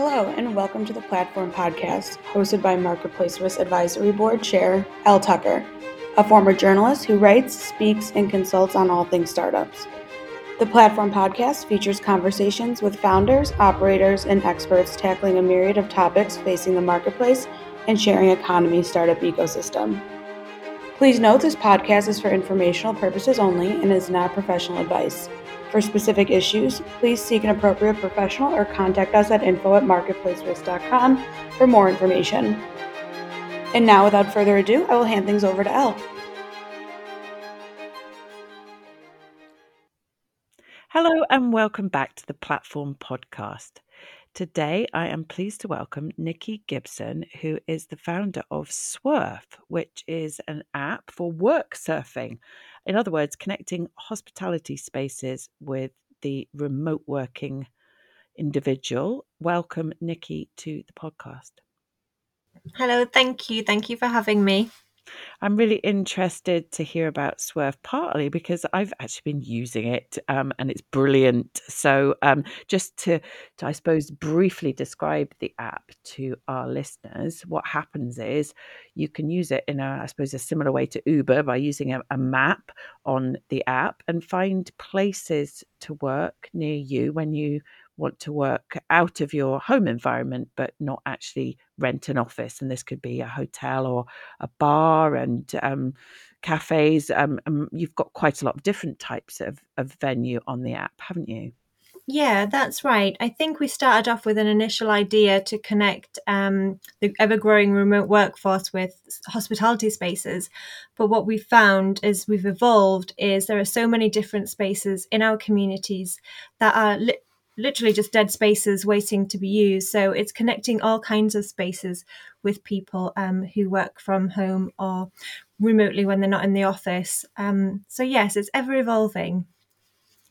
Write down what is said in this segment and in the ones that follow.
Hello, and welcome to the Platform Podcast, hosted by Marketplace Risk Advisory Board Chair Elle Tucker, a former journalist who writes, speaks, and consults on all things startups. The Platform Podcast features conversations with founders, operators, and experts tackling a myriad of topics facing the marketplace and sharing economy startup ecosystem. Please note this podcast is for informational purposes only and is not professional advice. For specific issues, please seek an appropriate professional or contact us at info at marketplacerisk.com for more information. And now, without further ado, I will hand things over to Elle. Hello, and welcome back to the Platform Podcast. Today, I am pleased to welcome Nikki Gibson, who is the founder of Swurf, which is an app for work surfing. In other words, connecting hospitality spaces with the remote working individual. Welcome, Nikki, to the podcast. Hello, thank you. Thank you for having me. I'm really interested to hear about Swurf partly because I've actually been using it um, and it's brilliant. So, um, just to, to, I suppose, briefly describe the app to our listeners, what happens is you can use it in a, I suppose, a similar way to Uber by using a, a map on the app and find places to work near you when you want to work out of your home environment but not actually rent an office and this could be a hotel or a bar and um, cafes um, um, you've got quite a lot of different types of, of venue on the app haven't you yeah, that's right. I think we started off with an initial idea to connect um, the ever growing remote workforce with hospitality spaces. But what we found as we've evolved is there are so many different spaces in our communities that are li- literally just dead spaces waiting to be used. So it's connecting all kinds of spaces with people um, who work from home or remotely when they're not in the office. Um, so, yes, it's ever evolving.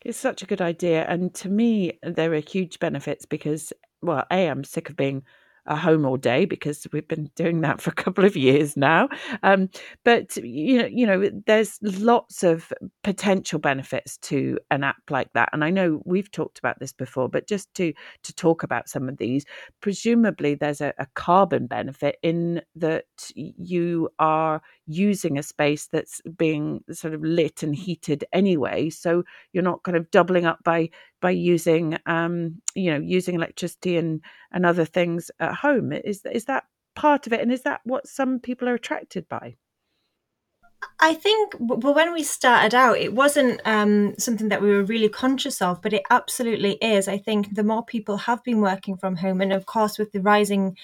It's such a good idea. And to me, there are huge benefits because, well, A, I'm sick of being home all day because we've been doing that for a couple of years now. Um, but you know, you know, there's lots of potential benefits to an app like that, and I know we've talked about this before, but just to to talk about some of these, presumably there's a, a carbon benefit in that you are using a space that's being sort of lit and heated anyway, so you're not kind of doubling up by by using um, you know using electricity and and other things at home is is that part of it and is that what some people are attracted by I think, well, when we started out, it wasn't um, something that we were really conscious of, but it absolutely is. I think the more people have been working from home, and of course, with the rising,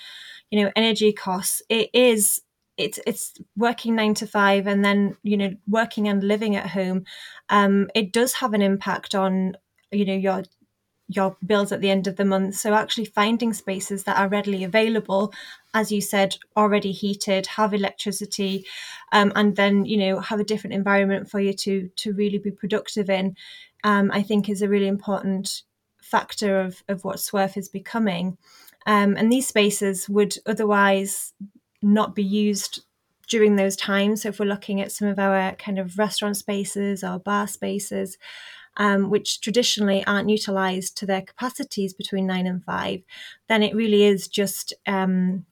you know, energy costs, it is it's it's working nine to five, and then you know, working and living at home. Um, it does have an impact on you know your your bills at the end of the month. So actually finding spaces that are readily available, as you said, already heated, have electricity, um, and then you know have a different environment for you to to really be productive in, um, I think is a really important factor of of what Swurf is becoming. Um, and these spaces would otherwise not be used during those times. So if we're looking at some of our kind of restaurant spaces or bar spaces, um, which traditionally aren't utilized to their capacities between nine and five, then it really is just um,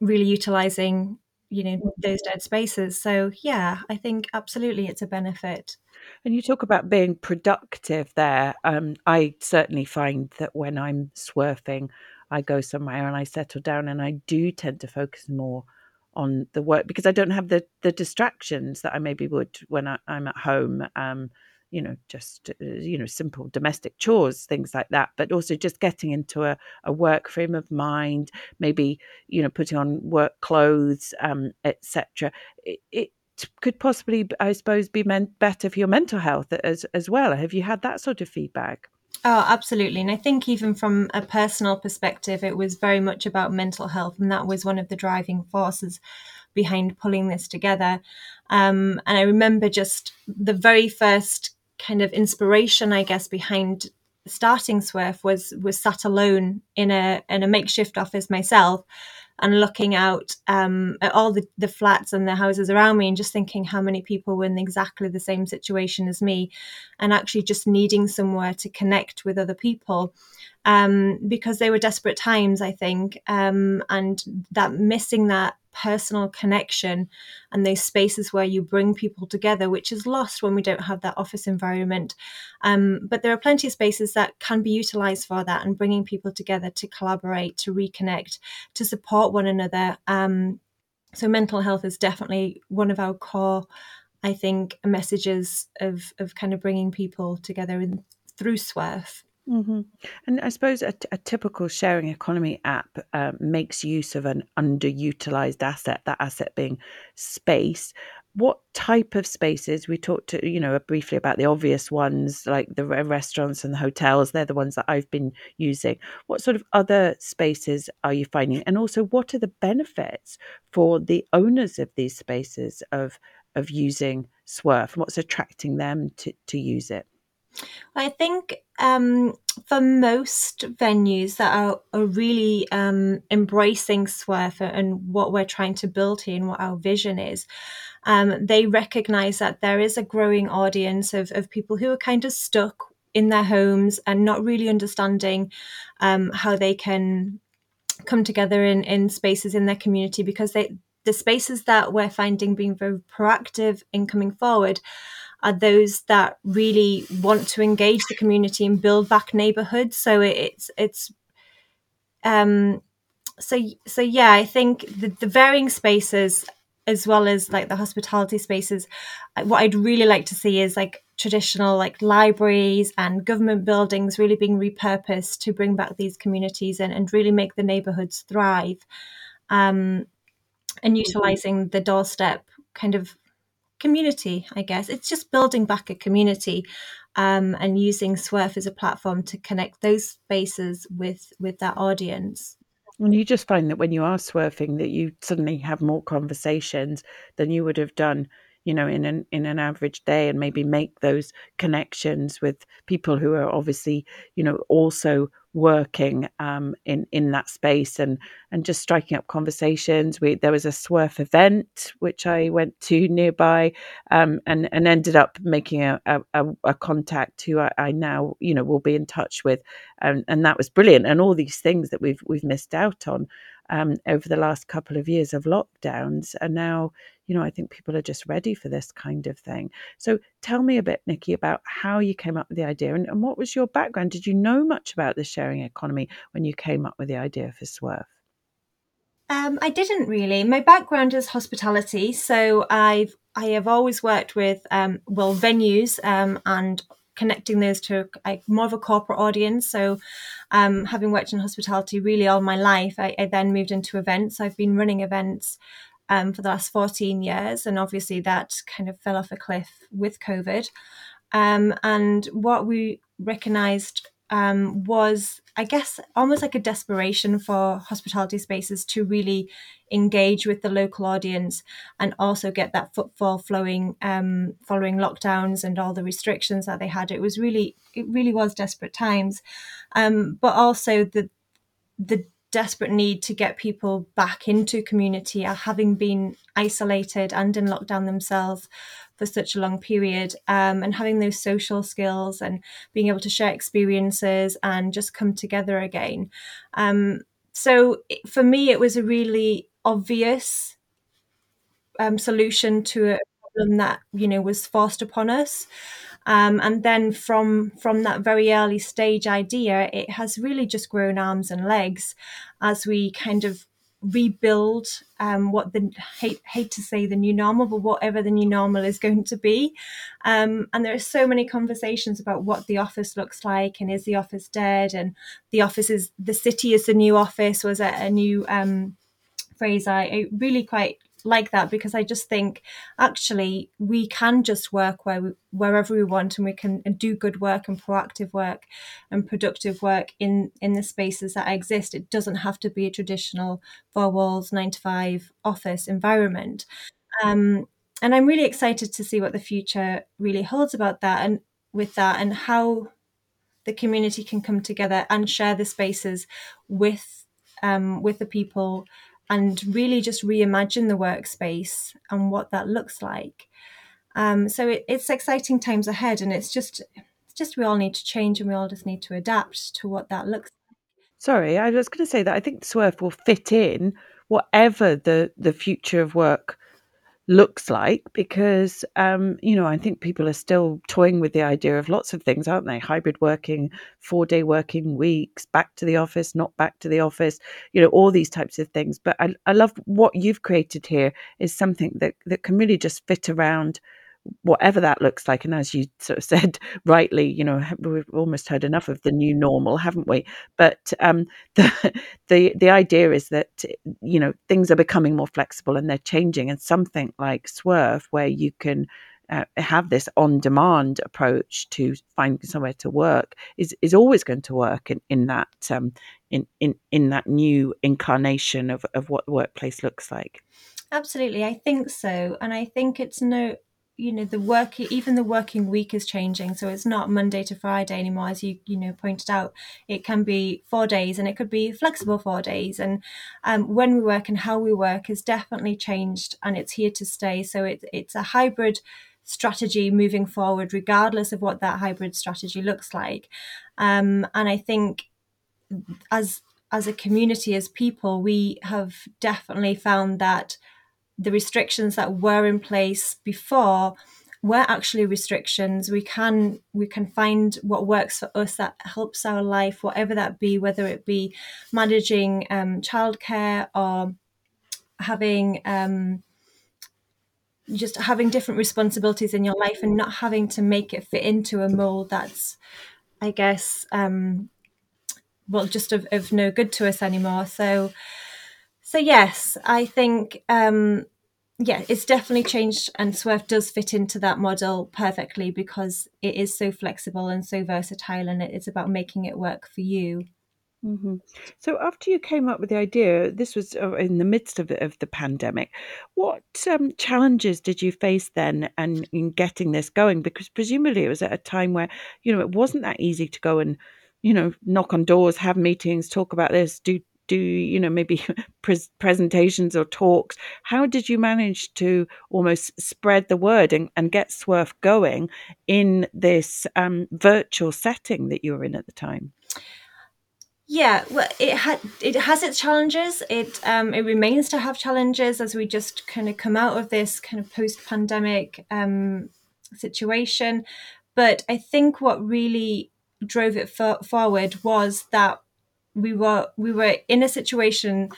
really utilizing you know those dead spaces. So yeah i think absolutely it's a benefit. And you talk about being productive there. Um, i certainly find that when i'm swurfing i go somewhere and i settle down and i do tend to focus more on the work because i don't have the the distractions that i maybe would when I, am at home. Um, you know, just, uh, you know, simple domestic chores, things like that, but also just getting into a, a work frame of mind, maybe, you know, putting on work clothes, um, etc. It, it, could possibly, I suppose, be meant better for your mental health as as well. Have you had that sort of feedback? Oh, absolutely. And I think even from a personal perspective, it was very much about mental health. And that was one of the driving forces behind pulling this together. Um, and I remember just the very first kind of inspiration, I guess, behind starting Swurf was was sat alone in a in a makeshift office myself, and looking out um, at all the, the flats and the houses around me and just thinking how many people were in exactly the same situation as me and actually just needing somewhere to connect with other people. Um, because they were desperate times, I think, um, and that missing that personal connection and those spaces where you bring people together, which is lost when we don't have that office environment. Um, but there are plenty of spaces that can be utilized for that and bringing people together to collaborate, to reconnect, to support one another. Um, so mental health is definitely one of our core, I think, messages of of kind of bringing people together in, through Swurf. Mm-hmm. And I suppose a, a, typical sharing economy app uh, makes use of an underutilized asset, that asset being space. What type of spaces? We talked to, you know, briefly about the obvious ones like the restaurants and the hotels. They're the ones that I've been using. What sort of other spaces are you finding? And also, what are the benefits for the owners of these spaces of of using Swurf? What's attracting them to, to use it? I think um, for most venues that are, are really um, embracing Swurf and what we're trying to build here and what our vision is, um, they recognize that there is a growing audience of, of people who are kind of stuck in their homes and not really understanding um, how they can come together in, in spaces in their community because they the spaces that we're finding being very proactive in coming forward are those that really want to engage the community and build back neighborhoods. So it's it's um so so yeah, I think the, the varying spaces as well as like the hospitality spaces what i'd really like to see is like traditional like libraries and government buildings really being repurposed to bring back these communities and, and really make the neighborhoods thrive um, and mm-hmm. utilizing the doorstep kind of community, I guess. It's just building back a community um, and using Swurf as a platform to connect those spaces with with that audience. And you just find that when you are swurfing, that you suddenly have more conversations than you would have done you know in an in an average day and maybe make those connections with people who are obviously you know also working um, in in that space and and just striking up conversations. We there was a Swurf event which I went to nearby um, and and ended up making a a, a contact who I, I, now you know will be in touch with, and and that was brilliant. And all these things that we've we've missed out on um, over the last couple of years of lockdowns And now you know, I think people are just ready for this kind of thing. So tell me a bit, Nikki, about how you came up with the idea and, and what was your background? Did you know much about the sharing economy when you came up with the idea for Swurf? Um, I didn't really. My background is hospitality, so I've I have always worked with um, well venues um, and connecting those to like more of a corporate audience. So, um, having worked in hospitality really all my life, I, I, then moved into events. I've been running events um, for the last 14 years. And obviously, that kind of fell off a cliff with COVID. Um, and what we recognized um, was, I guess, almost like a desperation for hospitality spaces to really engage with the local audience and also get that footfall flowing um, following lockdowns and all the restrictions that they had. It was really, it really was desperate times, um, but also the the desperate need to get people back into community are having been isolated and in lockdown themselves for such a long period um, and having those social skills and being able to share experiences and just come together again. Um, so for me it was a really obvious um, solution to a problem that you know was forced upon us. Um, and then from from that very early stage idea, it has really just grown arms and legs as we kind of rebuild um, what the hate hate to say the new normal, but whatever the new normal is going to be. Um, and there are so many conversations about what the office looks like and is the office dead and the office is the city is the new office was a, a new um, phrase I, I really quite like that because I just think actually we can just work where we, wherever we want and we can do good work and proactive work and productive work in in the spaces that exist. It doesn't have to be a traditional four walls nine to five office environment. Um, and I'm really excited to see what the future really holds about that and with that and how the community can come together and share the spaces with um, with the people and really just reimagine the workspace and what that looks like. Um, so it, it's exciting times ahead, and it's just it's just we all need to change and we all just need to adapt to what that looks like. Sorry, I was going to say that I think Swurf will fit in whatever the the future of work looks like because um, you know I think people are still toying with the idea of lots of things, aren't they? Hybrid working, four day working weeks, back to the office, not back to the office, you know, all these types of things. But I, I love what you've created here is something that that can really just fit around whatever that looks like. And as you sort of said rightly, you know, we've almost heard enough of the new normal, haven't we? But um, the the the idea is that you know things are becoming more flexible and they're changing, and something like Swurf, where you can. Uh, have this on-demand approach to finding somewhere to work is is always going to work in in that um, in in in that new incarnation of of what the workplace looks like. Absolutely, I think so, and I think it's no you know the work even the working week is changing so it's not monday to friday anymore as you you know pointed out. It can be four days and it could be flexible four days and um, when we work and how we work has definitely changed and it's here to stay. So it, it's a hybrid strategy moving forward regardless of what that hybrid strategy looks like. Um, and i think as as a community as people we have definitely found that the restrictions that were in place before were actually restrictions. We can we can find what works for us that helps our life whatever that be whether it be managing um, childcare or having um, just having different responsibilities in your life and not having to make it fit into a mold that's i guess um, well just of, of no good to us anymore. So so yes i think um, yeah, it's definitely changed, and Swurf does fit into that model perfectly because it is so flexible and so versatile, and it's about making it work for you. Mm-hmm. So, after you came up with the idea, this was uh, in the midst of, of the pandemic. What um, challenges did you face then, and in getting this going? Because presumably it was at a time where you know it wasn't that easy to go and you know knock on doors, have meetings, talk about this, do do you know maybe pre- presentations or talks how did you manage to almost spread the word and, and get Swurf going in this um, virtual setting that you were in at the time yeah, well, it had it has its challenges. It um, it remains to have challenges as we just kind of come out of this kind of post pandemic um, situation. But I think what really drove it for- forward was that we were we were in a situation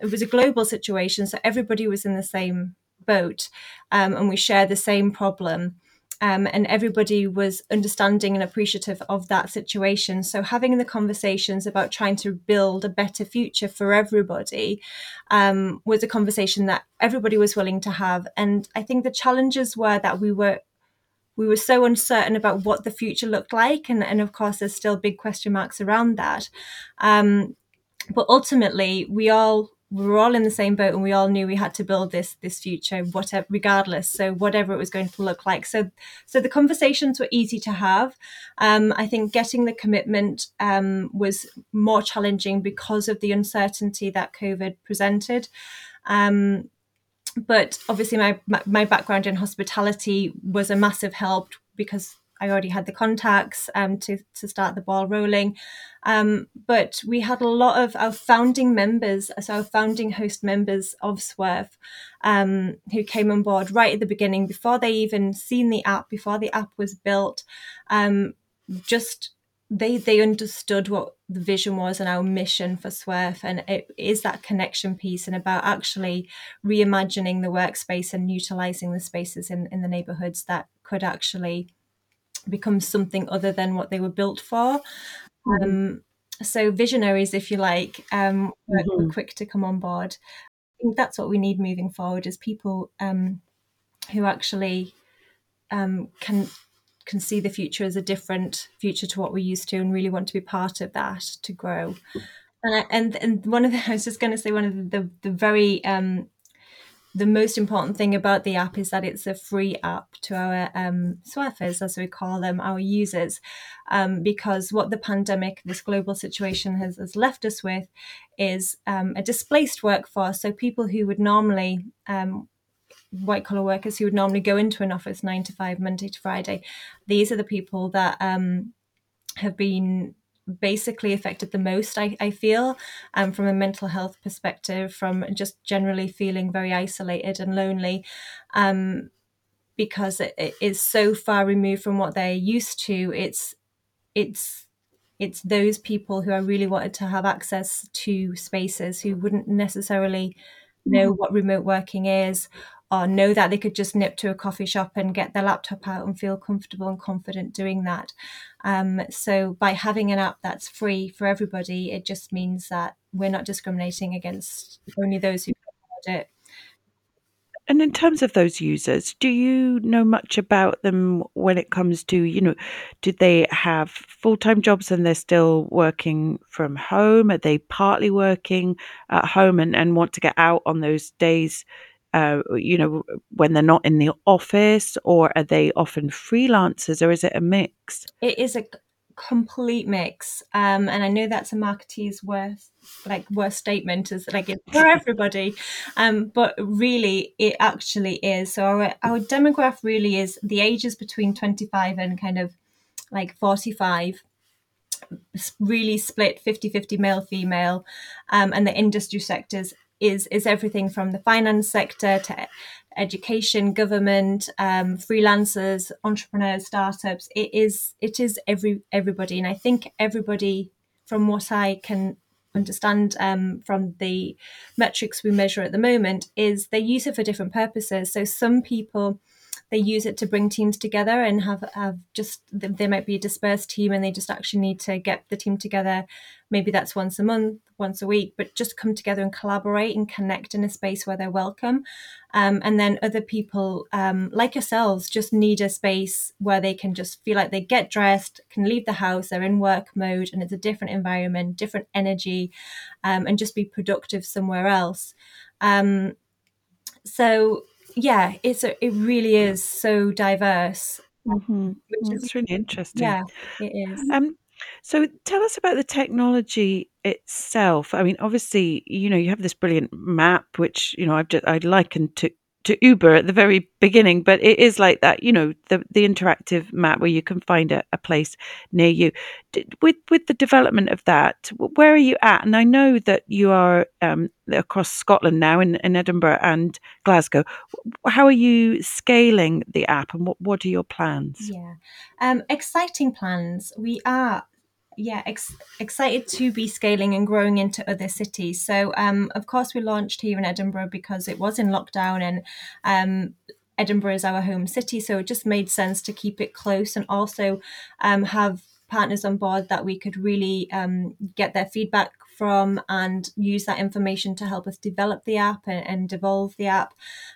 it was a global situation so everybody was in the same boat um, and we shared the same problem um, and everybody was understanding and appreciative of that situation. So having the conversations about trying to build a better future for everybody um, was a conversation that everybody was willing to have and i think the challenges were that we were we were so uncertain about what the future looked like and, and of course there's still big question marks around that. Um, but ultimately we all we were all in the same boat and we all knew we had to build this this future whatever regardless. So whatever it was going to look like. So so the conversations were easy to have. Um, i think getting the commitment um, was more challenging because of the uncertainty that covid presented. Um, but obviously my, my, background in hospitality was a massive help because I already had the contacts um, to to start the ball rolling. Um, but we had a lot of our founding members, so our founding host members of Swurf, um, who came on board right at the beginning before they even seen the app, before the app was built. Um, just they they understood what the vision was and our mission for Swurf, and it is that connection piece and about actually reimagining the workspace and utilizing the spaces in in the neighborhoods that could actually become something other than what they were built for. Mm-hmm. Um, so visionaries, if you like, um, were, mm-hmm. were, quick to come on board. I think that's what we need moving forward is people um, who actually um, can can see the future as a different future to what we're used to and really want to be part of that to grow. And I, and and one of the I was just going to say one of the the, the very um, the most important thing about the app is that it's a free app to our um, Swurfers, as we call them, our users, um, because what the pandemic, this global situation has, has left us with is um, a displaced workforce. So people who would normally, um, white collar workers who would normally go into an office nine to five, Monday to Friday, these are the people that um, have been basically affected the most i, I feel um, from a mental health perspective from just generally feeling very isolated and lonely um, because it, it is so far removed from what they're used to. It's it's it's those people who I really wanted to have access to spaces who wouldn't necessarily know what remote working is or know that they could just nip to a coffee shop and get their laptop out and feel comfortable and confident doing that. Um, so by having an app that's free for everybody, it just means that we're not discriminating against only those who can afford it. And in terms of those users, do you know much about them when it comes to, you know, do they have full time jobs and they're still working from home? Are they partly working at home and, and want to get out on those days uh, you know, when they're not in the office, or are they often freelancers, or is it a mix? It is a complete mix, um, and I know that's a marketeer's worst like worst statement is like it's for everybody, um, but really it actually is. So our our demographic really is the ages between twenty five and kind of like forty five really split 50-50 male female um, and the industry sectors is is everything from the finance sector to education, government, um, freelancers, entrepreneurs, startups. It is it is every everybody, and I think everybody, from what I can understand um, from the metrics we measure at the moment, is they use it for different purposes. So some people they use it to bring teams together and have, have just they might be a dispersed team and they just actually need to get the team together. Maybe that's once a month once a week but just come together and collaborate and connect in a space where they're welcome. Um, and then other people um, like yourselves just need a space where they can just feel like they get dressed can leave the house they're in work mode and it's a different environment different energy um, and just be productive somewhere else. Um, so yeah, it's a, it really is so diverse. Mm-hmm. It's really interesting. Yeah, it is. Um, so tell us about the technology itself. I mean, obviously, you know, you have this brilliant map, which you know I've just I likened to to Uber at the very beginning, but it is like that, you know, the the interactive map where you can find a, a place near you. with with the development of that, where are you at? And I know that you are um, across Scotland now in, in Edinburgh and Glasgow. How are you scaling the app, and what what are your plans? Yeah, um, exciting plans. We are yeah, ex- excited to be scaling and growing into other cities. So, um, of course, we launched here in Edinburgh because it was in lockdown and um, Edinburgh is our home city. So, it just made sense to keep it close and also um, have partners on board that we could really um, get their feedback from and use that information to help us develop the app and, and evolve the app.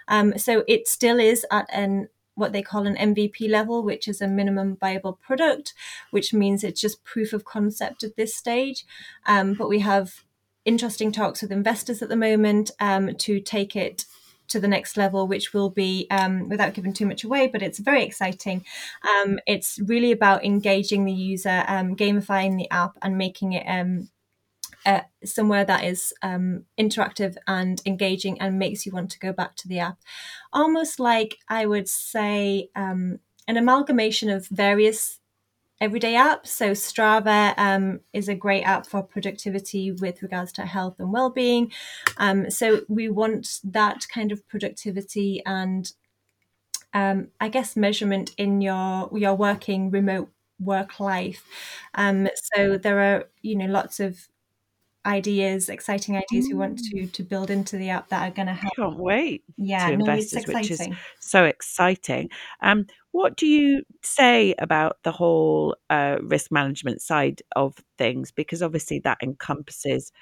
Um, so, it still is at an what they call an MVP level, which is a minimum viable product, which means it's just proof of concept at this stage. Um, but we have interesting talks with investors at the moment um, to take it to the next level, which will be, um, without giving too much away, but it's very exciting. Um, it's really about engaging the user, um, gamifying the app, and making it um, uh, somewhere that is um, interactive and engaging and makes you want to go back to the app. Almost like I would say um, an amalgamation of various everyday apps. So Strava um, is a great app for productivity with regards to health and well-being. Um, so we want that kind of productivity and um, I guess measurement in your your working remote work life. Um, so there are you know lots of ideas, exciting ideas we want to mm. to build into the app that are going to help. Can't wait. Yeah, to no, investors, which is so exciting. Um, what do you say about the whole uh, risk management side of things? Because obviously that encompasses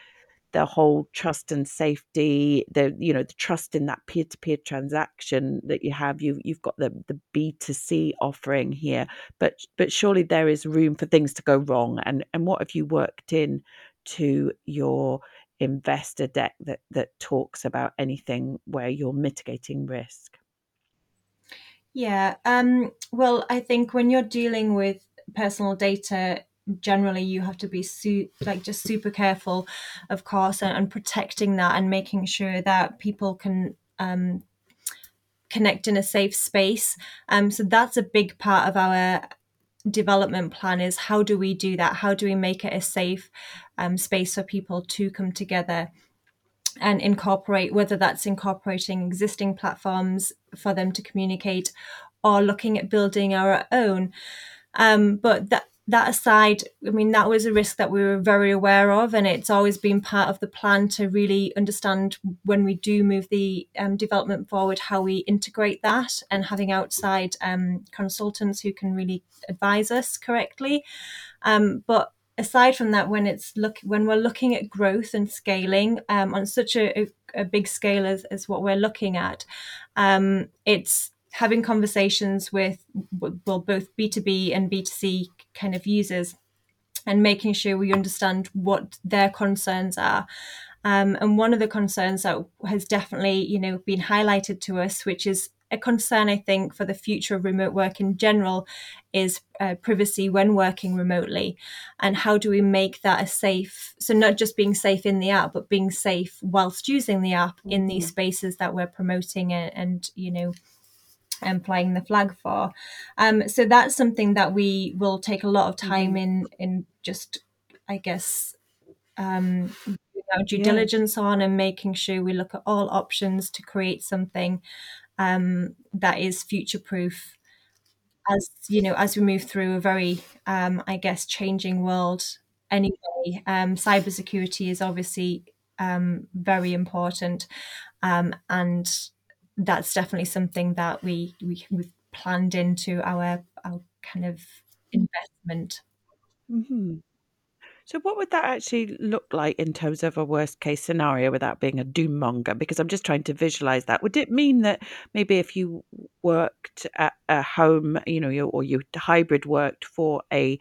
the whole trust and safety the you know the trust in that peer-to-peer transaction that you have you you've got the the b2c offering here but but surely there is room for things to go wrong and and what have you worked in to your investor deck that that talks about anything where you're mitigating risk? Yeah, um, well, I think when you're dealing with personal data, generally you have to be su- like just super careful, of course, and, and protecting that and making sure that people can um, connect in a safe space. Um, so that's a big part of our development plan is how do we do that? How do we make it a safe um, space for people to come together and incorporate, whether that's incorporating existing platforms for them to communicate or looking at building our own. Um, but that that aside, I mean, that was a risk that we were very aware of, and it's always been part of the plan to really understand when we do move the um, development forward how we integrate that and having outside um, consultants who can really advise us correctly. Um, but aside from that, when it's look when we're looking at growth and scaling um, on such a, a, big scale as, as what we're looking at, um, it's having conversations with well both b2b and b2c kind of users and making sure we understand what their concerns are. Um, and one of the concerns that has definitely you know been highlighted to us which is a concern i think for the future of remote work in general is uh, privacy when working remotely and how do we make that a safe so not just being safe in the app but being safe whilst using the app mm-hmm. in these mm-hmm. spaces that we're promoting and, and you know and flying the flag for. Um, so that's something that we will take a lot of time mm-hmm. in in just, I guess, um, our due yeah. diligence on and making sure we look at all options to create something um, that is future proof. As you know, as we move through a very, um, I guess, changing world. Anyway, um, cybersecurity is obviously um, very important, um, and that's definitely something that we, we we've planned into our our kind of investment. Mm-hmm. So, what would that actually look like in terms of a worst case scenario without being a doom monger? Because I'm just trying to visualize that. Would it mean that maybe if you worked at a home, you know, or you hybrid worked for a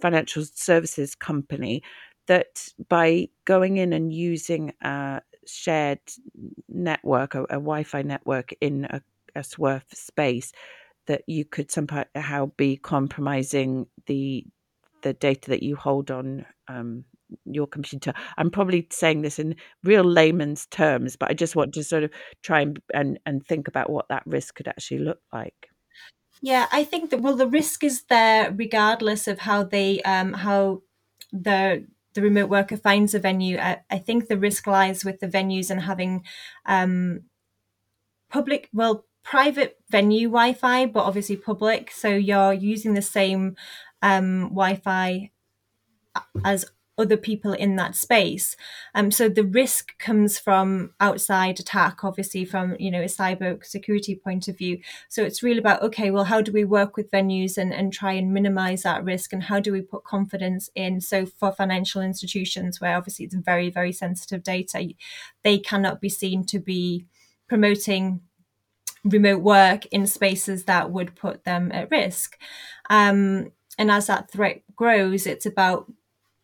financial services company, that by going in and using a shared network, a, a Wi-Fi network in a, a space, that you could somehow be compromising the the data that you hold on um, your computer. I'm probably saying this in real layman's terms, but I just want to sort of try and and, and think about what that risk could actually look like. Yeah, I think that well, the risk is there regardless of how they um, how the the remote worker finds a venue, I, I think the risk lies with the venues and having um, public, well, private venue Wi-Fi, but obviously public. So you're using the same um, Wi-Fi as other people in that space. Um, so the risk comes from outside attack, obviously from you know a cyber security point of view. So it's really about okay, well, how do we work with venues and and try and minimize that risk, and how do we put confidence in? So for financial institutions, where obviously it's very very sensitive data, they cannot be seen to be promoting remote work in spaces that would put them at risk. Um, and as that threat grows, it's about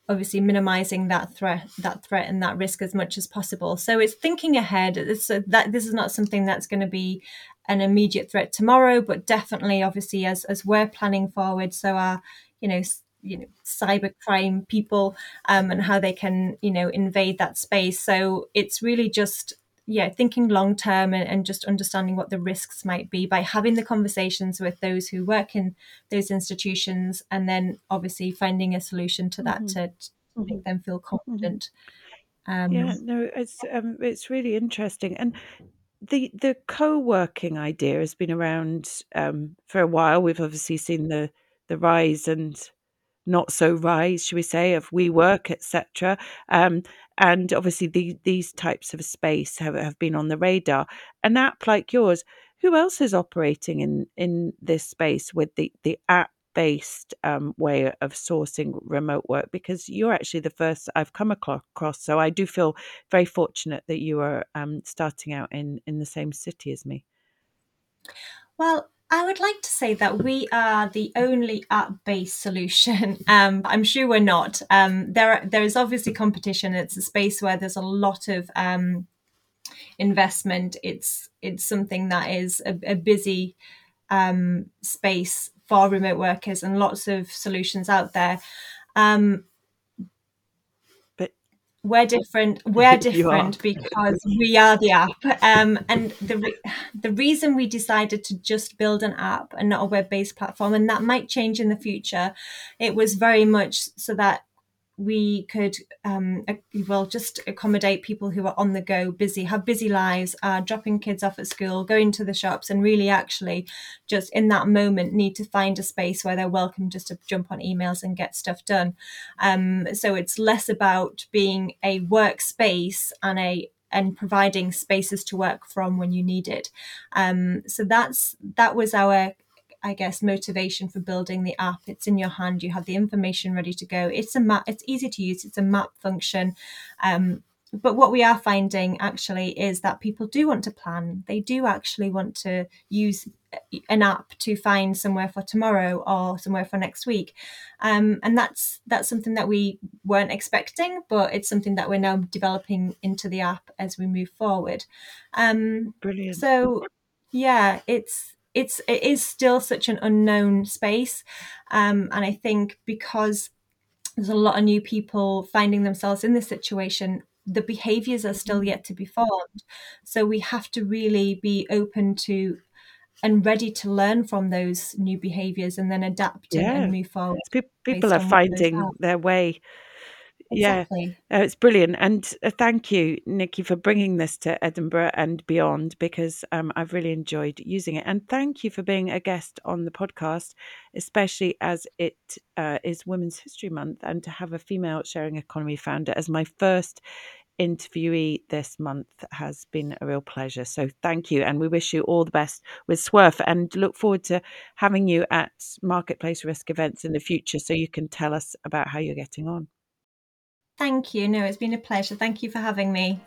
obviously minimizing that threat that threat and that risk as much as possible. So it's thinking ahead. It's a, that this is not something that's going to be an immediate threat tomorrow but definitely obviously as as we're planning forward so our you know you know cyber crime people um, and how they can you know invade that space. So it's really just yeah thinking long term and, and, just understanding what the risks might be by having the conversations with those who work in those institutions and then obviously finding a solution to that mm-hmm. to, to mm-hmm. make them feel mm-hmm. confident um, yeah no it's um, it's really interesting and the the co-working idea has been around um, for a while we've obviously seen the the rise and not so rise, should we say, of WeWork, etc. Um, and obviously, the, these types of space have, have been on the radar. An app like yours, who else is operating in in this space with the the app based um, way of sourcing remote work because you're actually the first I've come across. So I do feel very fortunate that you are um, starting out in in the same city as me. Well, I would like to say that we are the only app-based solution. Um, I'm sure we're not. Um, there, there is obviously competition. It's a space where there's a lot of um, investment. It's it's something that is a, a busy um, space for remote workers and lots of solutions out there. Um, we're different we're different because we are the app. Um, and the re- the reason we decided to just build an app and not a web-based platform and that might change in the future it was very much so that we could um, well just accommodate people who are on the go busy have busy lives uh, dropping kids off at school going to the shops and really actually just in that moment need to find a space where they're welcome just to jump on emails and get stuff done. Um, so it's less about being a workspace and a and providing spaces to work from when you need it. Um, so that's that was our I guess, motivation for building the app. It's in your hand. You have the information ready to go. It's a map. It's easy to use. It's a map function. Um, but what we are finding actually is that people do want to plan. They do actually want to use an app to find somewhere for tomorrow or somewhere for next week, um, and that's that's something that we weren't expecting, but it's something that we're now developing into the app as we move forward. Um, Brilliant. So yeah, it's it's it is still such an unknown space, um, and I think because there's a lot of new people finding themselves in this situation the behaviors are still yet to be formed. So we have to really be open to and ready to learn from those new behaviors and then adapt yeah. and, and move forward people are finding their way Exactly. Yeah, uh, it's brilliant. And uh, thank you, Nikki, for bringing this to Edinburgh and beyond because um, I've really enjoyed using it. And thank you for being a guest on the podcast, especially as it uh, is Women's History Month and to have a female sharing economy founder as my first interviewee this month has been a real pleasure. So thank you. And we wish you all the best with Swurf and look forward to having you at Marketplace Risk events in the future so you can tell us about how you're getting on. Thank you. No, it's been a pleasure. Thank you for having me.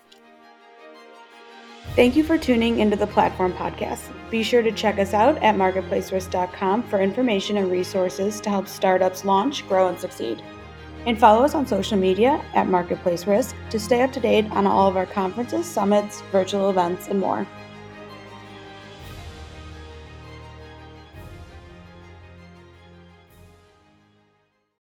Thank you for tuning into the Platform Podcast. Be sure to check us out at marketplacerisk.com for information and resources to help startups launch, grow, and succeed. And follow us on social media at Marketplace Risk to stay up to date on all of our conferences, summits, virtual events, and more.